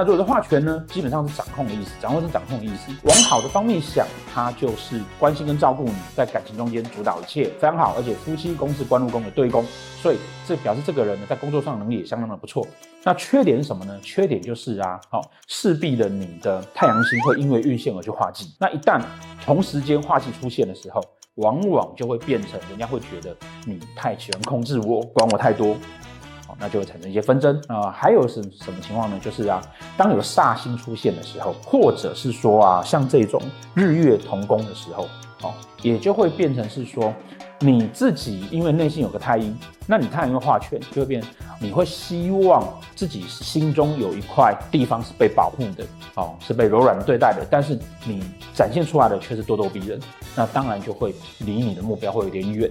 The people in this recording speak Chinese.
那如果是化权呢，基本上是掌控的意思，掌握是掌控的意思。往好的方面想，它就是关心跟照顾你，在感情中间主导一切，非常好。而且夫妻宫是官禄宫的对宫，所以这表示这个人呢，在工作上能力也相当的不错。那缺点是什么呢？缺点就是啊，好、哦，势必的你的太阳星会因为运线而去化忌。那一旦同时间化忌出现的时候，往往就会变成人家会觉得你太喜欢控制我，管我太多，那就会产生一些纷争啊、还有是什么情况呢？就是啊，当有煞星出现的时候，或者是说啊，像这种日月同宫的时候，哦，也就会变成是说。你自己因为内心有个太阴，那你太阳因为化权就会变，你会希望自己心中有一块地方是被保护的，哦，是被柔软对待的，但是你展现出来的却是咄咄逼人，那当然就会离你的目标会有点远。